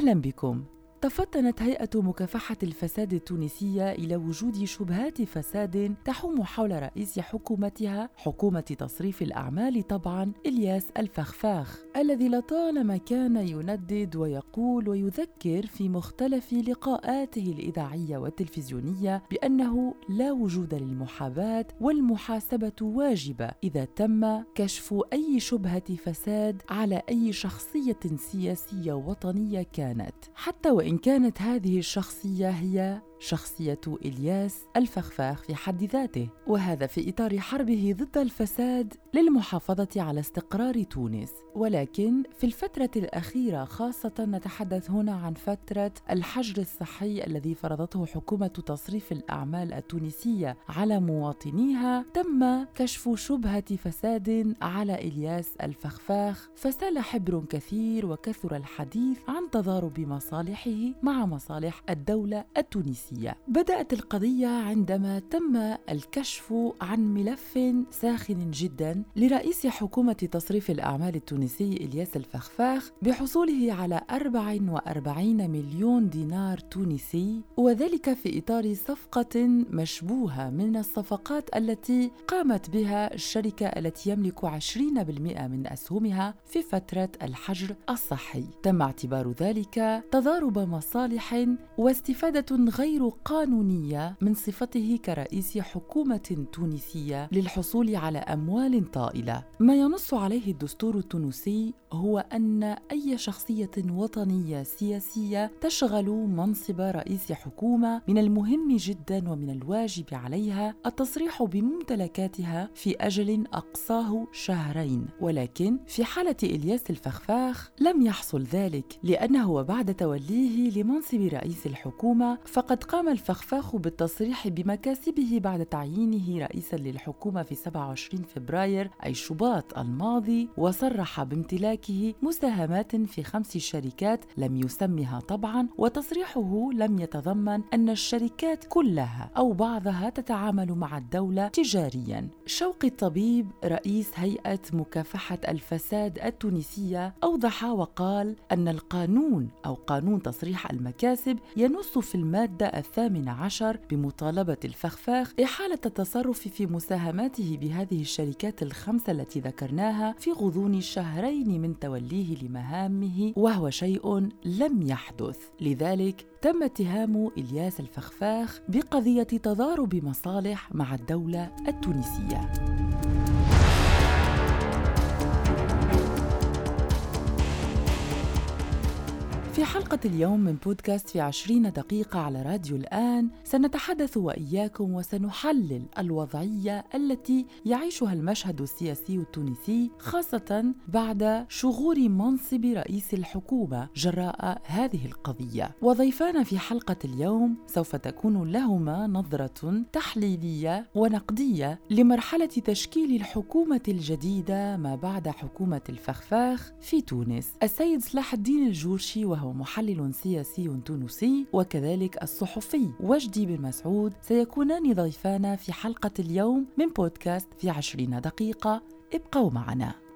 أهلا بكم. تفطنت هيئة مكافحة الفساد التونسية إلى وجود شبهات فساد تحوم حول رئيس حكومتها حكومة تصريف الأعمال طبعا إلياس الفخفاخ الذي لطالما كان يندد ويقول ويذكر في مختلف لقاءاته الإذاعية والتلفزيونية بأنه لا وجود للمحاباة والمحاسبة واجبة إذا تم كشف أي شبهة فساد على أي شخصية سياسية وطنية كانت حتى وإن كانت هذه الشخصية هي شخصية إلياس الفخفاخ في حد ذاته وهذا في إطار حربه ضد الفساد للمحافظة على استقرار تونس. ولكن في الفترة الأخيرة خاصة نتحدث هنا عن فترة الحجر الصحي الذي فرضته حكومة تصريف الأعمال التونسية على مواطنيها تم كشف شبهة فساد على إلياس الفخفاخ فسال حبر كثير وكثر الحديث عن تضارب مصالحه مع مصالح الدولة التونسية. السياسية بدأت القضية عندما تم الكشف عن ملف ساخن جدا لرئيس حكومة تصريف الأعمال التونسي إلياس الفخفاخ بحصوله على 44 مليون دينار تونسي وذلك في إطار صفقة مشبوهة من الصفقات التي قامت بها الشركة التي يملك 20% من أسهمها في فترة الحجر الصحي. تم اعتبار ذلك تضارب مصالح واستفادة غير غير قانونية من صفته كرئيس حكومة تونسية للحصول على أموال طائلة. ما ينص عليه الدستور التونسي هو أن أي شخصية وطنية سياسية تشغل منصب رئيس حكومة من المهم جدا ومن الواجب عليها التصريح بممتلكاتها في أجل أقصاه شهرين. ولكن في حالة إلياس الفخفاخ لم يحصل ذلك لأنه بعد توليه لمنصب رئيس الحكومة فقد قام الفخفاخ بالتصريح بمكاسبه بعد تعيينه رئيسا للحكومة في 27 فبراير أي شباط الماضي وصرح بامتلاكه مساهمات في خمس شركات لم يسمها طبعا وتصريحه لم يتضمن أن الشركات كلها أو بعضها تتعامل مع الدولة تجاريا. شوقي الطبيب رئيس هيئة مكافحة الفساد التونسية أوضح وقال أن القانون أو قانون تصريح المكاسب ينص في المادة الثامن عشر بمطالبة الفخفاخ إحالة التصرف في مساهماته بهذه الشركات الخمسة التي ذكرناها في غضون شهرين من توليه لمهامه وهو شيء لم يحدث. لذلك تم اتهام إلياس الفخفاخ بقضية تضارب مصالح مع الدولة التونسية. في حلقة اليوم من بودكاست في عشرين دقيقة على راديو الآن سنتحدث وإياكم وسنحلل الوضعية التي يعيشها المشهد السياسي التونسي خاصة بعد شغور منصب رئيس الحكومة جراء هذه القضية. وضيفانا في حلقة اليوم سوف تكون لهما نظرة تحليلية ونقدية لمرحلة تشكيل الحكومة الجديدة ما بعد حكومة الفخفاخ في تونس. السيد صلاح الدين الجورشي وهو محلل سياسي تونسي وكذلك الصحفي وجدي بن مسعود سيكونان ضيفانا في حلقة اليوم من بودكاست في عشرين دقيقة. ابقوا معنا.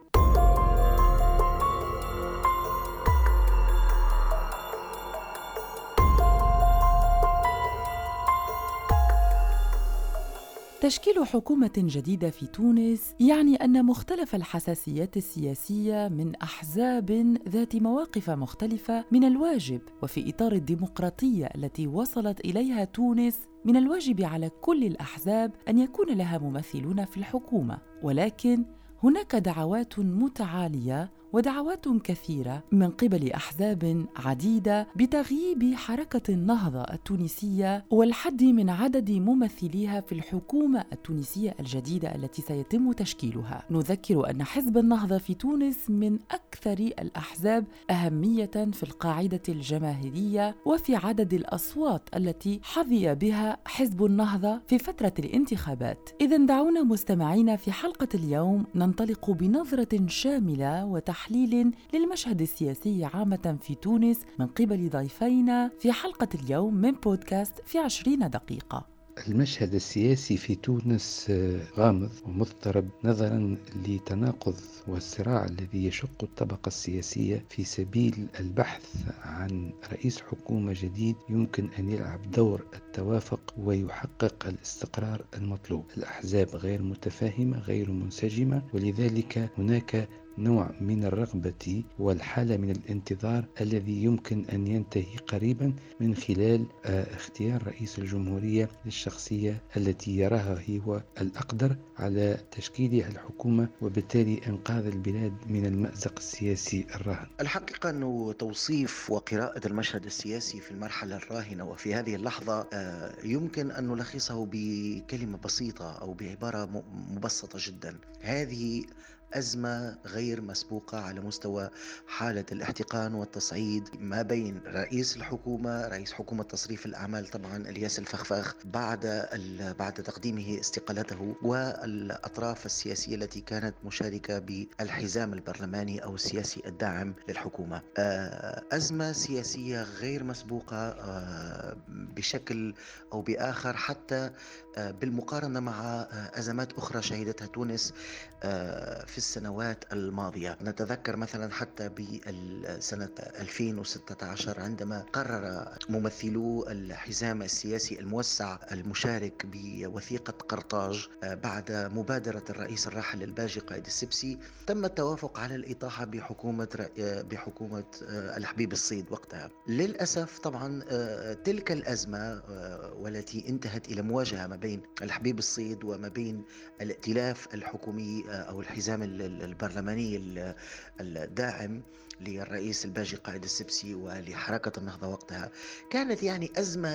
تشكيل حكومة جديدة في تونس يعني أن مختلف الحساسيات السياسية من أحزاب ذات مواقف مختلفة من الواجب وفي إطار الديمقراطية التي وصلت إليها تونس من الواجب على كل الأحزاب أن يكون لها ممثلون في الحكومة. ولكن هناك دعوات متعالية ودعوات كثيرة من قبل أحزاب عديدة بتغييب حركة النهضة التونسية والحد من عدد ممثليها في الحكومة التونسية الجديدة التي سيتم تشكيلها. نذكر أن حزب النهضة في تونس من أكثر الأحزاب أهمية في القاعدة الجماهيرية وفي عدد الأصوات التي حظي بها حزب النهضة في فترة الانتخابات. إذا دعونا مستمعينا في حلقة اليوم ننطلق بنظرة شاملة تحليل للمشهد السياسي عامة في تونس من قبل ضيفينا في حلقة اليوم من بودكاست في عشرين دقيقة. المشهد السياسي في تونس آه، غامض ومضطرب نظرا لتناقض والصراع الذي يشق الطبقة السياسية في سبيل البحث عن رئيس حكومة جديد يمكن أن يلعب دور التوافق ويحقق الاستقرار المطلوب. الأحزاب غير متفاهمة غير منسجمة ولذلك هناك نوع من الرغبة والحالة من الانتظار الذي يمكن أن ينتهي قريبا من خلال آه، اختيار رئيس الجمهورية للشخصية التي يراها هو الأقدر على تشكيل الحكومة وبالتالي إنقاذ البلاد من المأزق السياسي الراهن. الحقيقة أنه توصيف وقراءة المشهد السياسي في المرحلة الراهنة وفي هذه اللحظة آه، يمكن أن نلخصه بكلمة بسيطة أو بعبارة مبسطة جدا. هذه أزمة غير مسبوقة على مستوى حالة الاحتقان والتصعيد ما بين رئيس الحكومة رئيس حكومة تصريف الأعمال طبعا الياس الفخفاخ بعد بعد تقديمه استقالته والأطراف السياسية التي كانت مشاركة بالحزام البرلماني أو السياسي الداعم للحكومة. آه، أزمة سياسية غير مسبوقة آه، بشكل أو بآخر حتى آه، بالمقارنة مع أزمات أخرى شهدتها تونس في السنوات الماضية. نتذكر مثلا حتى بسنة 2016 عندما قرر ممثلو الحزام السياسي الموسع المشارك بوثيقة قرطاج آه، بعد مبادرة الرئيس الراحل الباجي قائد السبسي تم التوافق على الإطاحة بحكومة آه، بحكومة آه، الحبيب الصيد وقتها. للأسف طبعا تلك الأزمة والتي انتهت إلى مواجهة ما بين الحبيب الصيد وما بين الائتلاف الحكومي أو الحزام البرلماني الداعم للرئيس الباجي قائد السبسي ولحركة النهضة وقتها كانت يعني أزمة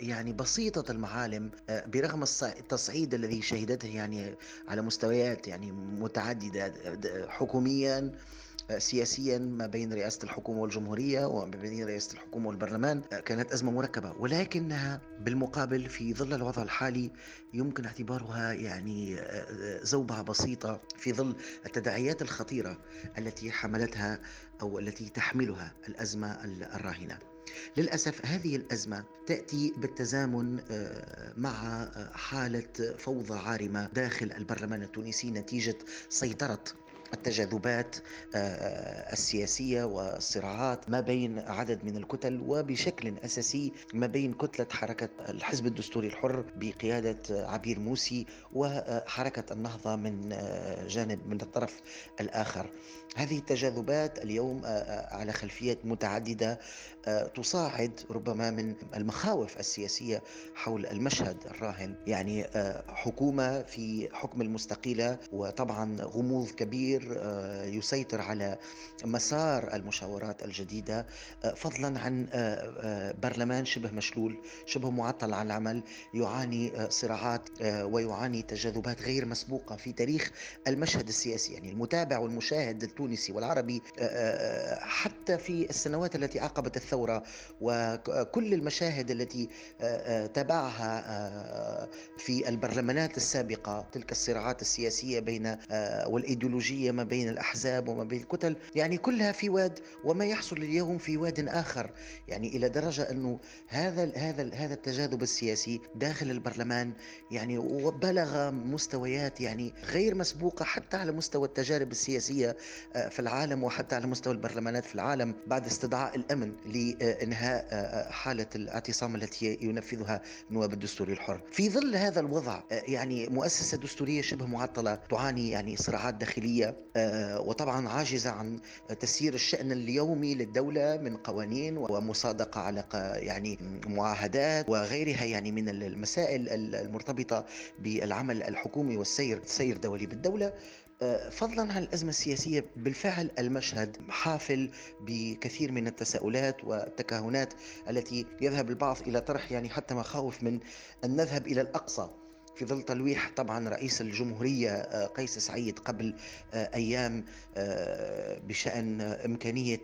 يعني بسيطة المعالم برغم التصعيد الذي شهدته يعني على مستويات يعني متعددة حكوميا سياسيا ما بين رئاسة الحكومة والجمهورية وما بين رئاسة الحكومة والبرلمان كانت أزمة مركبة ولكنها بالمقابل في ظل الوضع الحالي يمكن اعتبارها يعني زوبعة بسيطة في ظل التداعيات الخطيرة التي حملتها أو التي تحملها الأزمة الراهنة. للأسف هذه الأزمة تأتي بالتزامن آه، مع حالة فوضى عارمة داخل البرلمان التونسي نتيجة سيطرة التجاذبات آه، السياسية والصراعات ما بين عدد من الكتل وبشكل أساسي ما بين كتلة حركة الحزب الدستوري الحر بقيادة عبير موسي وحركة النهضة من آه، جانب من الطرف الآخر. هذه التجاذبات اليوم آه، على خلفيات متعددة تصاعد ربما من المخاوف السياسية حول المشهد الراهن. يعني حكومة في حكم المستقلة وطبعا غموض كبير كبير آه، يسيطر على مسار المشاورات الجديدة آه، فضلا عن آه، برلمان شبه مشلول شبه معطل عن العمل يعاني صراعات ويعاني تجاذبات غير مسبوقة في تاريخ المشهد السياسي. يعني المتابع والمشاهد التونسي والعربي حتى في السنوات التي عقبت الثورة وكل المشاهد التي تابعها في البرلمانات السابقة تلك الصراعات السياسية بين والإيديولوجية ما بين الأحزاب وما بين الكتل يعني كلها في واد وما يحصل اليوم في واد آخر. يعني إلى درجة أنه هذا هذا هذا التجاذب السياسي داخل البرلمان يعني وبلغ مستويات يعني غير مسبوقة حتى على مستوى التجارب السياسية آه، في العالم وحتى على مستوى البرلمانات في العالم بعد استدعاء الأمن لإنهاء آه، حالة الاعتصام التي ينفذها النواب الدستوري الحر. في ظل هذا الوضع آه، يعني مؤسسة دستورية شبه معطلة تعاني يعني صراعات داخلية آه، وطبعا عاجزة عن تسيير الشأن اليومي للدولة من قوانين ومصادقة على يعني معاهدات وغيرها يعني من المسائل المرتبطة بالعمل الحكومي والسير سير دولي بالدولة. آه، فضلا عن الأزمة السياسية بالفعل المشهد حافل بكثير من التساؤلات والتكهنات التي يذهب البعض إلى طرح يعني حتى مخاوف من أن نذهب إلى الأقصى. في ظل تلويح طبعا رئيس الجمهورية قيس سعيد قبل أيام بشأن إمكانية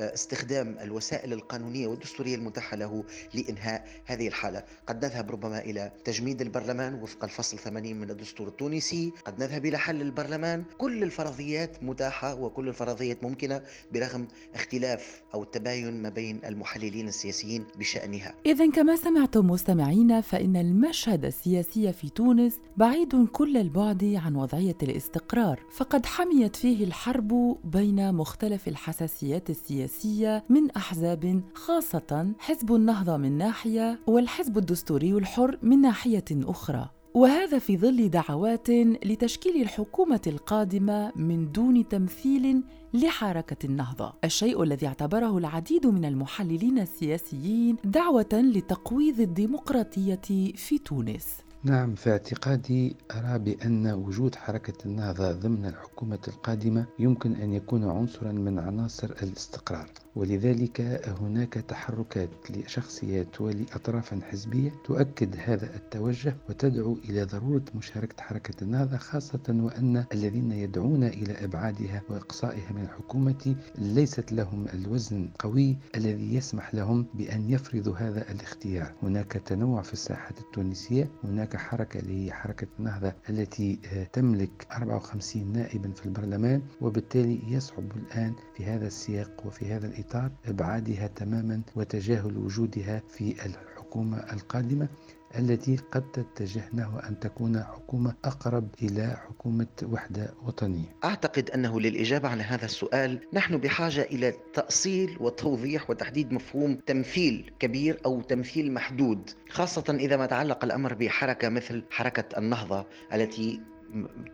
استخدام الوسائل القانونية والدستورية المتاحة له لإنهاء هذه الحالة. قد نذهب ربما إلى تجميد البرلمان وفق الفصل 80 من الدستور التونسي. قد نذهب إلى حل البرلمان. كل الفرضيات متاحة وكل الفرضيات ممكنة برغم اختلاف أو التباين ما بين المحللين السياسيين بشأنها. إذا كما سمعتم مستمعين فإن المشهد السياسي في تونس بعيد كل البعد عن وضعية الاستقرار فقد حميت فيه الحرب بين مختلف الحساسيات السياسية السياسية من أحزاب خاصة حزب النهضة من ناحية والحزب الدستوري الحر من ناحية أخرى وهذا في ظل دعوات لتشكيل الحكومة القادمة من دون تمثيل لحركة النهضة، الشيء الذي اعتبره العديد من المحللين السياسيين دعوة لتقويض الديمقراطية في تونس. نعم في اعتقادي أرى بأن وجود حركة النهضة ضمن الحكومة القادمة يمكن أن يكون عنصرا من عناصر الاستقرار. ولذلك هناك تحركات لشخصيات ولأطراف حزبية تؤكد هذا التوجه وتدعو إلى ضرورة مشاركة حركة النهضة خاصة وأن الذين يدعون إلى إبعادها وإقصائها من الحكومة ليست لهم الوزن قوي الذي يسمح لهم بأن يفرضوا هذا الاختيار. هناك تنوع في الساحة التونسية هناك حركة اللي هي حركة النهضة التي تملك 54 نائبا في البرلمان وبالتالي يصعب الآن في هذا السياق وفي هذا الإطار إطار إبعادها تماما وتجاهل وجودها في الحكومة القادمة. التي قد تتجه نحو أن تكون حكومة أقرب إلى حكومة وحدة وطنية. أعتقد أنه للإجابة على هذا السؤال نحن بحاجة إلى تأصيل وتوضيح وتحديد مفهوم تمثيل كبير أو تمثيل محدود خاصة إذا ما تعلق الأمر بحركة مثل حركة النهضة التي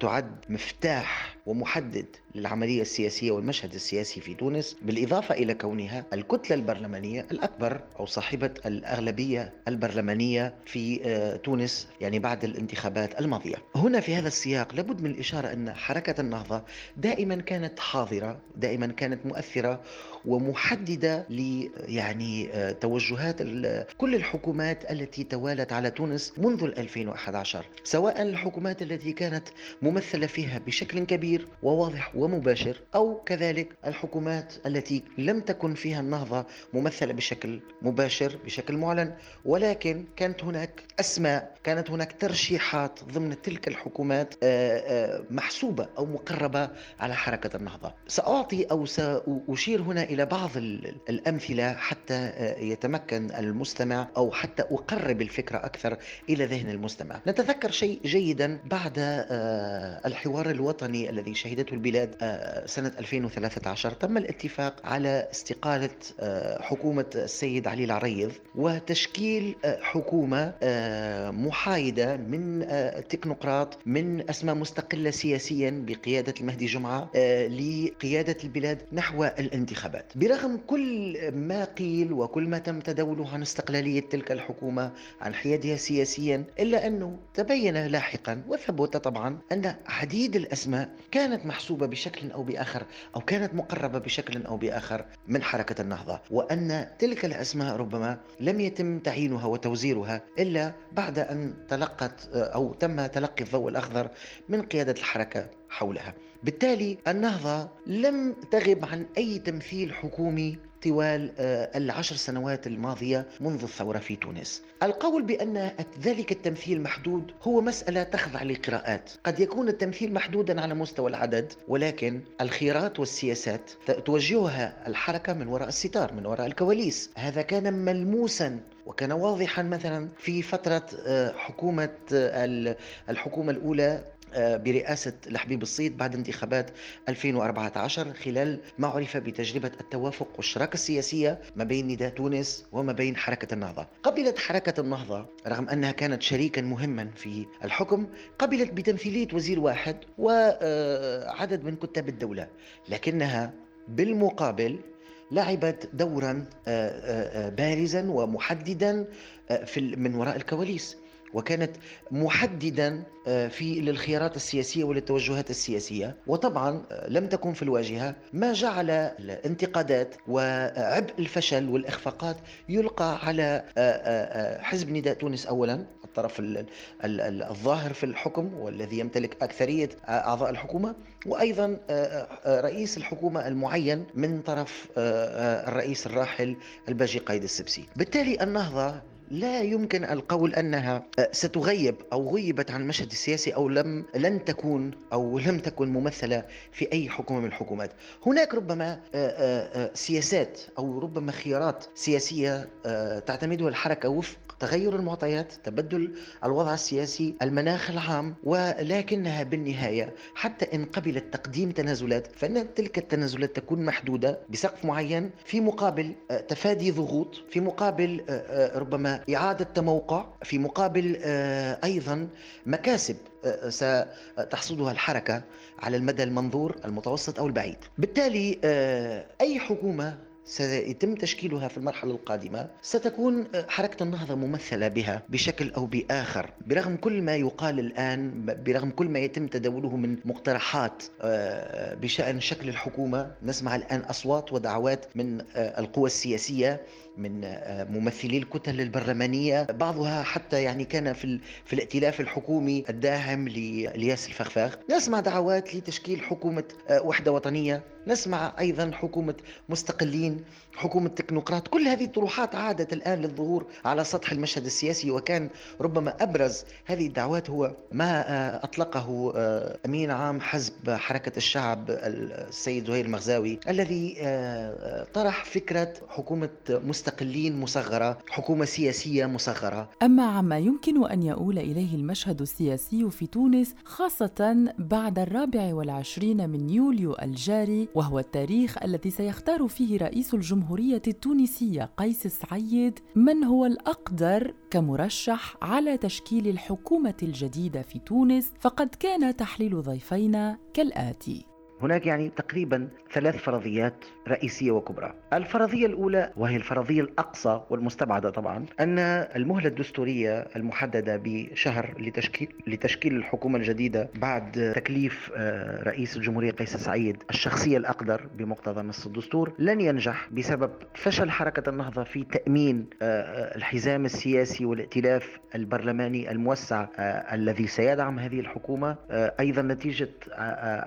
تعد مفتاح ومحدد للعملية السياسية والمشهد السياسي في تونس بالإضافة إلى كونها الكتلة البرلمانية الأكبر أو صاحبة الأغلبية البرلمانية في آه، تونس يعني بعد الانتخابات الماضية. هنا في هذا السياق لابد من الإشارة أن حركة النهضة دائما كانت حاضرة دائما كانت مؤثرة ومحددة ل يعني آه، توجهات كل الحكومات التي توالت على تونس منذ 2011 سواء الحكومات التي كانت ممثلة فيها بشكل كبير وواضح ومباشر أو كذلك الحكومات التي لم تكن فيها النهضة ممثلة بشكل مباشر بشكل معلن. ولكن كانت هناك أسماء كانت هناك ترشيحات ضمن تلك الحكومات آه، آه، محسوبة أو مقربة على حركة النهضة. سأعطي أو سأشير هنا إلى بعض الأمثلة حتى آه، يتمكن المستمع أو حتى أقرب الفكرة أكثر إلى ذهن المستمع. نتذكر شيء جيدا بعد الحوار الوطني الذي شهدته البلاد سنة 2013 تم الاتفاق على استقالة حكومة السيد علي العريض وتشكيل حكومة محايدة من تكنوقراط من أسماء مستقلة سياسيا بقيادة المهدي جمعة لقيادة البلاد نحو الانتخابات. الانتخابات برغم كل ما قيل وكل ما تم تداوله عن استقلالية تلك الحكومة عن حيادها سياسيا إلا أنه تبين لاحقا وثبت طبعا أن عديد الأسماء كانت محسوبة بشكل أو بآخر أو كانت مقربة بشكل أو بآخر من حركة النهضة وأن تلك الأسماء ربما لم يتم تعيينها وتوزيرها إلا بعد أن تلقت أو تم تلقي الضوء الأخضر من قيادة الحركة حولها. بالتالي النهضة لم تغب عن أي تمثيل حكومي طوال آه، العشر سنوات الماضية منذ الثورة في تونس. القول بأن ذلك التمثيل محدود هو مسألة تخضع لقراءات قد يكون التمثيل محدودا على مستوى العدد ولكن الخيارات والسياسات توجهها الحركة من وراء الستار من وراء الكواليس. هذا كان ملموسا وكان واضحا مثلا في فترة آه، حكومة آه، الحكومة الأولى برئاسة الحبيب الصيد بعد انتخابات 2014 خلال ما عرف بتجربة التوافق والشراكة السياسية ما بين نداء تونس وما بين حركة النهضة. قبلت حركة النهضة رغم أنها كانت شريكا مهما في الحكم قبلت بتمثيلية وزير واحد وعدد من كتاب الدولة لكنها بالمقابل لعبت دورا آه، آه، بارزا ومحددا في من وراء الكواليس. وكانت محددا آه، في للخيارات السياسية وللتوجهات السياسية. وطبعا آه، لم تكن في الواجهة. ما جعل الانتقادات وعبء الفشل والإخفاقات يلقى على آه، حزب نداء تونس اولا الطرف الظاهر في الحكم والذي يمتلك أكثرية أعضاء الحكومة. وأيضا رئيس الحكومة المعين من طرف الرئيس الراحل الباجي قايد السبسي. بالتالي النهضة لا يمكن القول أنها آه، ستغيب أو غيبت عن المشهد السياسي أو لم لن تكون أو لم تكن ممثلة في أي حكومه من الحكومات. هناك ربما آه، آه، سياسات أو ربما خيارات سياسية تعتمدها الحركة وفق تغير المعطيات، تبدل الوضع السياسي، المناخ العام ولكنها بالنهاية حتى إن قبلت تقديم تنازلات فإن تلك التنازلات تكون محدودة بسقف معين في مقابل تفادي ضغوط، في مقابل ربما إعادة تموقع في مقابل آه، أيضا مكاسب آه، ستحصدها الحركة على المدى المنظور المتوسط أو البعيد. بالتالي آه، أي حكومة سيتم تشكيلها في المرحلة القادمة ستكون حركة النهضة ممثلة بها بشكل أو بآخر. برغم كل ما يقال الآن برغم كل ما يتم تداوله من مقترحات بشأن شكل الحكومة نسمع الآن أصوات ودعوات من القوى السياسية من آه، ممثلي الكتل البرلمانية. بعضها حتى يعني كان في, في الائتلاف الحكومي الداعم لإلياس الفخفاخ. نسمع دعوات لتشكيل حكومة آه، وحدة وطنية. نسمع أيضا حكومة مستقلين حكومة تكنوقراط. كل هذه الطروحات عادت الآن للظهور على سطح المشهد السياسي وكان ربما أبرز هذه الدعوات هو ما آه، أطلقه أمين عام حزب حركة الشعب السيد زهير المغزاوي الذي طرح فكرة حكومة مستقلين مستقلين مصغرة حكومة سياسية مصغرة. أما عما يمكن أن يؤول إليه المشهد السياسي في تونس خاصة بعد الرابع والعشرين من يوليو الجاري وهو التاريخ الذي سيختار فيه رئيس الجمهورية التونسية قيس سعيد من هو الأقدر كمرشح على تشكيل الحكومة الجديدة في تونس فقد كان تحليل ضيفينا كالآتي. هناك يعني تقريبا ثلاث فرضيات رئيسية وكبرى. الفرضية الأولى وهي الفرضية الأقصى والمستبعدة طبعا أن المهلة الدستورية المحددة بشهر لتشكيل, لتشكيل الحكومة الجديدة بعد تكليف آه، رئيس الجمهورية قيس سعيد الشخصية الأقدر بمقتضى نص الدستور لن ينجح بسبب فشل حركة النهضة في تأمين آه، آه، الحزام السياسي والائتلاف البرلماني الموسع الذي سيدعم هذه الحكومة أيضا نتيجة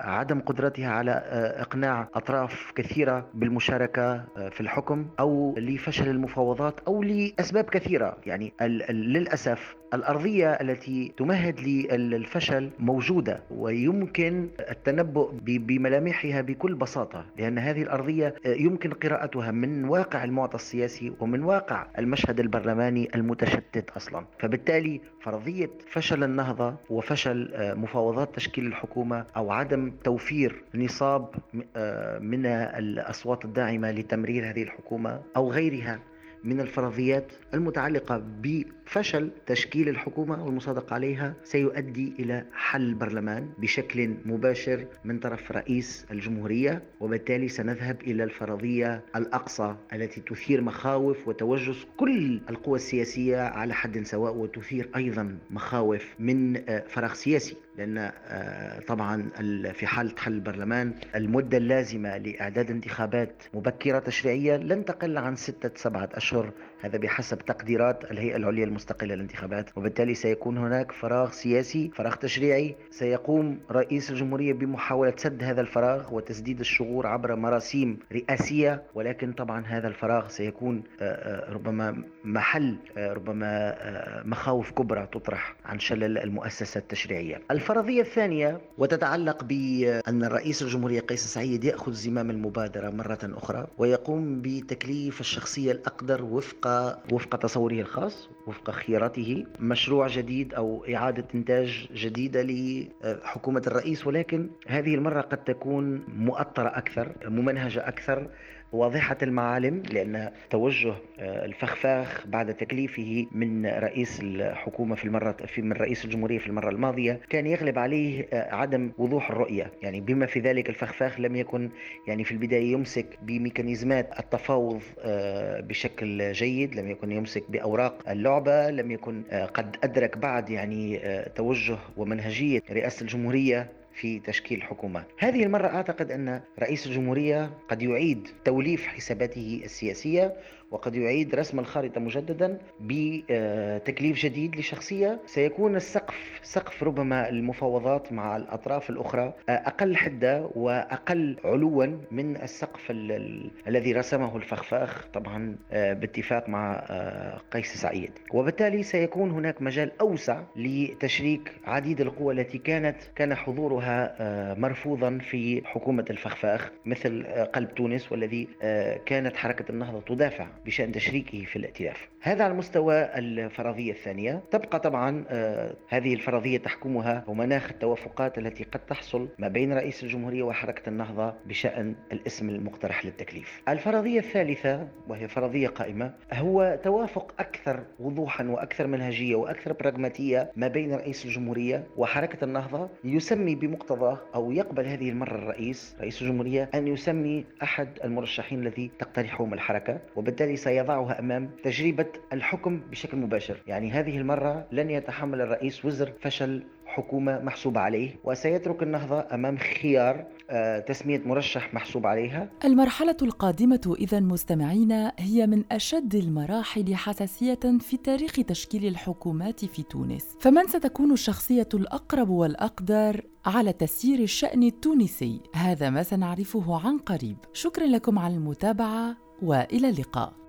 عدم قدرتها على إقناع أطراف كثيرة بالمشاركة آه، في الحكم أو لفشل المفاوضات أو لأسباب كثيرة. يعني للأسف الأرضية التي تمهد للفشل موجودة ويمكن التنبؤ بملامحها بكل بساطة لأن هذه الأرضية آه، يمكن قراءتها من واقع المعطى السياسي ومن واقع المشهد البرلماني المتشتت أصلا. فبالتالي فرضية فشل النهضة وفشل آه، مفاوضات تشكيل الحكومة أو عدم توفير نصاب آه، من الأصوات الداعمة لتمرير هذه الحكومة أو غيرها. من الفرضيات المتعلقة بفشل تشكيل الحكومة والمصادقة عليها سيؤدي إلى حل البرلمان بشكل مباشر من طرف رئيس الجمهورية وبالتالي سنذهب إلى الفرضية الأقصى التي تثير مخاوف وتوجس كل القوى السياسية على حد سواء وتثير أيضا مخاوف من آه، فراغ سياسي. لأن آه، طبعا في حالة حل البرلمان المدة اللازمة لإعداد انتخابات مبكرة تشريعية لن تقل عن ستة سبعة أشهر هذا بحسب تقديرات الهيئة العليا المستقلة للانتخابات. وبالتالي سيكون هناك فراغ سياسي فراغ تشريعي. سيقوم رئيس الجمهورية بمحاولة سد هذا الفراغ وتسديد الشغور عبر مراسيم رئاسية. ولكن طبعا هذا الفراغ سيكون آه، آه، ربما محل آه، ربما مخاوف كبرى تطرح عن شلل المؤسسة التشريعية. الفرضية الثانية وتتعلق بأن الرئيس الجمهورية قيس سعيد يأخذ زمام المبادرة مرة أخرى ويقوم بتكليف الشخصية الأقدر وفق وفق تصوره الخاص وفق خياراته مشروع جديد أو إعادة إنتاج جديدة لحكومة الرئيس ولكن هذه المرة قد تكون مؤطرة أكثر ممنهجة أكثر واضحة المعالم لأن توجه آه، الفخفاخ بعد تكليفه من رئيس الحكومة في المرة في من رئيس الجمهورية في المرة الماضية كان يغلب عليه آه، عدم وضوح الرؤية. يعني بما في ذلك الفخفاخ لم يكن يعني في البداية يمسك بميكانيزمات التفاوض آه، بشكل جيد لم يكن يمسك بأوراق اللعبة لم يكن قد أدرك بعد يعني توجه ومنهجية رئاسة الجمهورية في تشكيل حكومة. هذه المرة أعتقد أن رئيس الجمهورية قد يعيد توليف حساباته السياسية وقد يعيد رسم الخارطة مجددا بتكليف جديد لشخصية. سيكون السقف سقف ربما المفاوضات مع الأطراف الأخرى أقل حدة وأقل علوا من السقف الذي رسمه الفخفاخ طبعا باتفاق مع قيس سعيد. وبالتالي سيكون هناك مجال أوسع لتشريك عديد القوى التي كانت كان حضورها مرفوضا في حكومة الفخفاخ مثل قلب تونس والذي كانت حركة النهضة تدافع بشأن تشريكه في الائتلاف. هذا على مستوى الفرضية الثانية. تبقى طبعا هذه الفرضية تحكمها ومناخ التوافقات التي قد تحصل ما بين رئيس الجمهورية وحركة النهضة بشأن الاسم المقترح للتكليف. الفرضية الثالثة وهي فرضية قائمة هو توافق أكثر وضوحا وأكثر منهجية وأكثر براغماتية ما بين رئيس الجمهورية وحركة النهضة. يسمي بمقتضى أو يقبل هذه المرة الرئيس رئيس الجمهورية أن يسمي أحد المرشحين الذي تقترحهم الحركة. وبالتالي سيضعها أمام تجربة الحكم بشكل مباشر. يعني هذه المرة لن يتحمل الرئيس وزر فشل حكومة محسوبة عليه وسيترك النهضة أمام خيار آه، تسمية مرشح محسوب عليها. المرحلة القادمة إذا مستمعين هي من أشد المراحل حساسية في تاريخ تشكيل الحكومات في تونس. فمن ستكون الشخصية الأقرب والأقدر على تسيير الشأن التونسي؟ هذا ما سنعرفه عن قريب. شكرا لكم على المتابعة. وإلى اللقاء.